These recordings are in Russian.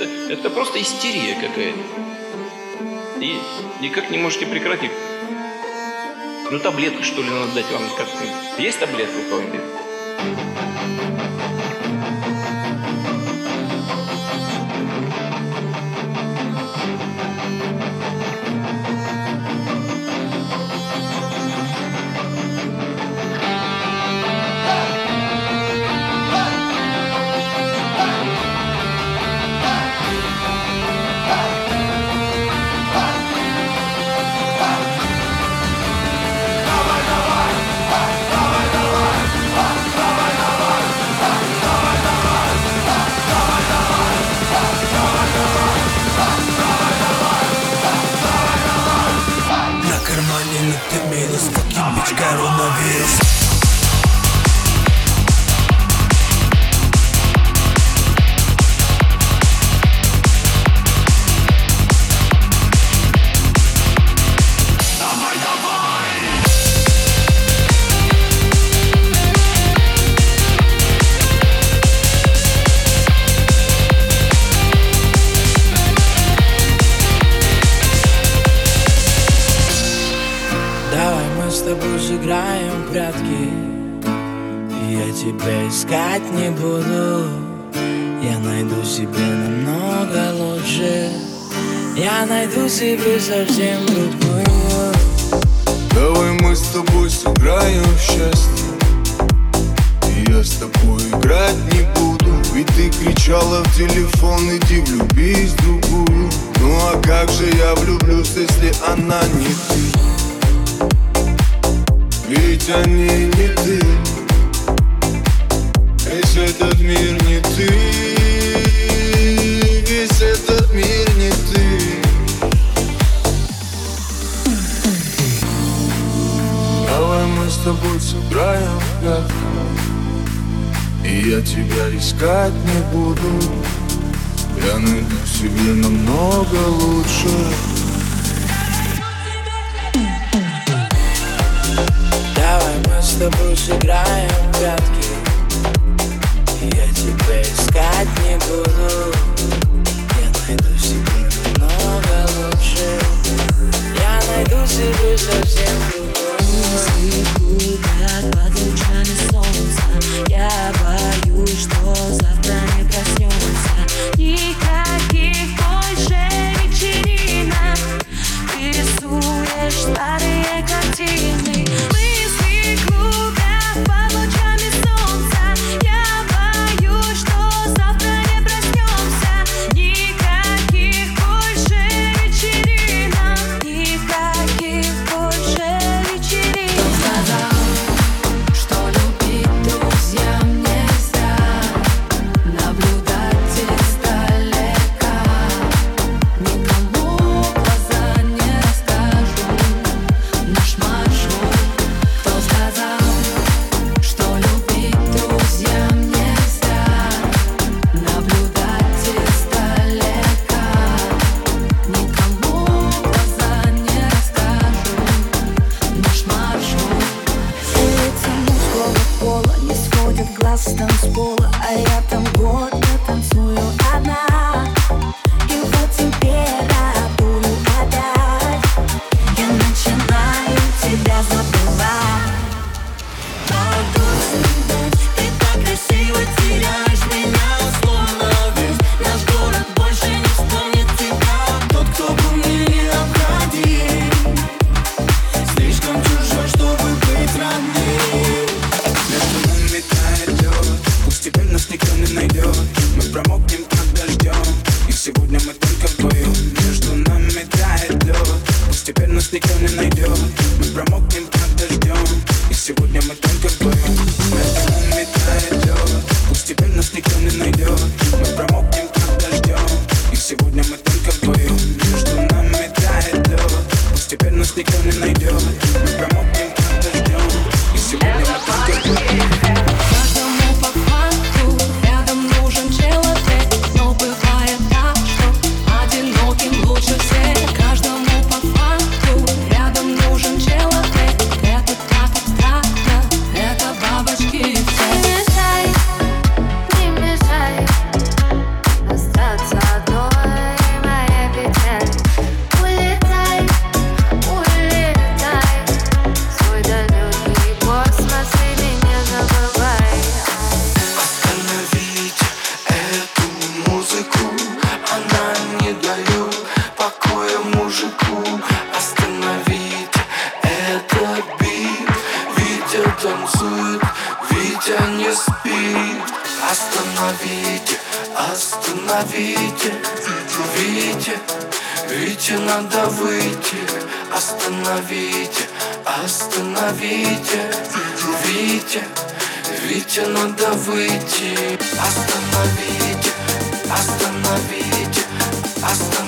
Это, это просто истерия какая-то. И никак не можете прекратить. Ну, таблетку, что ли, надо дать вам как-то. Есть таблетка у кого-нибудь? Себе совсем другую. Давай мы с тобой сыграем в счастье. Я с тобой играть не буду. Ведь ты кричала в телефон, иди влюбись в другую. Ну а как же я влюблюсь, если она не ты они этот мир не ты Весь этот мир не ты Давай мы с тобой сыграем в И я тебя искать не буду Я найду себе намного лучше с тобой сыграем в прятки нас с танцпола, а я там гордо танцую одна. They come and they do. Вите, Вите, Вите надо выйти. Остановите, остановите, Вите, Вите, надо выйти. Остановите, остановите, остановите.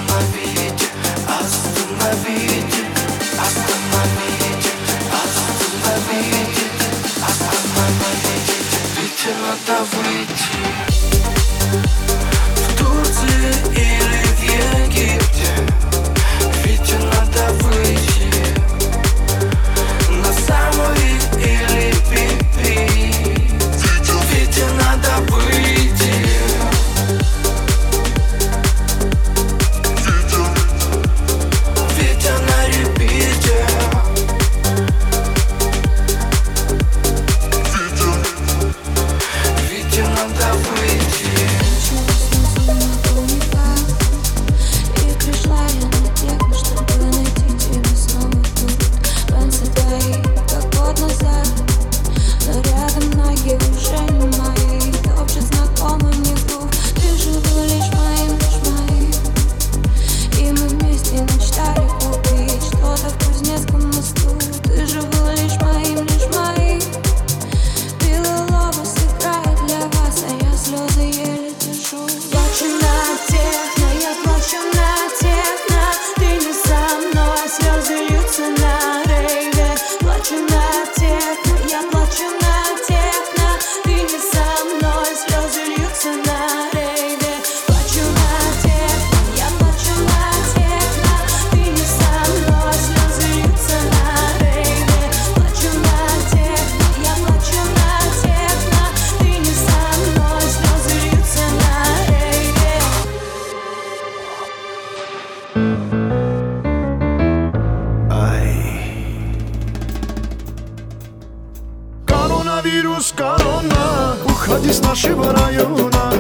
Беларусь корона, уходи с нашего района.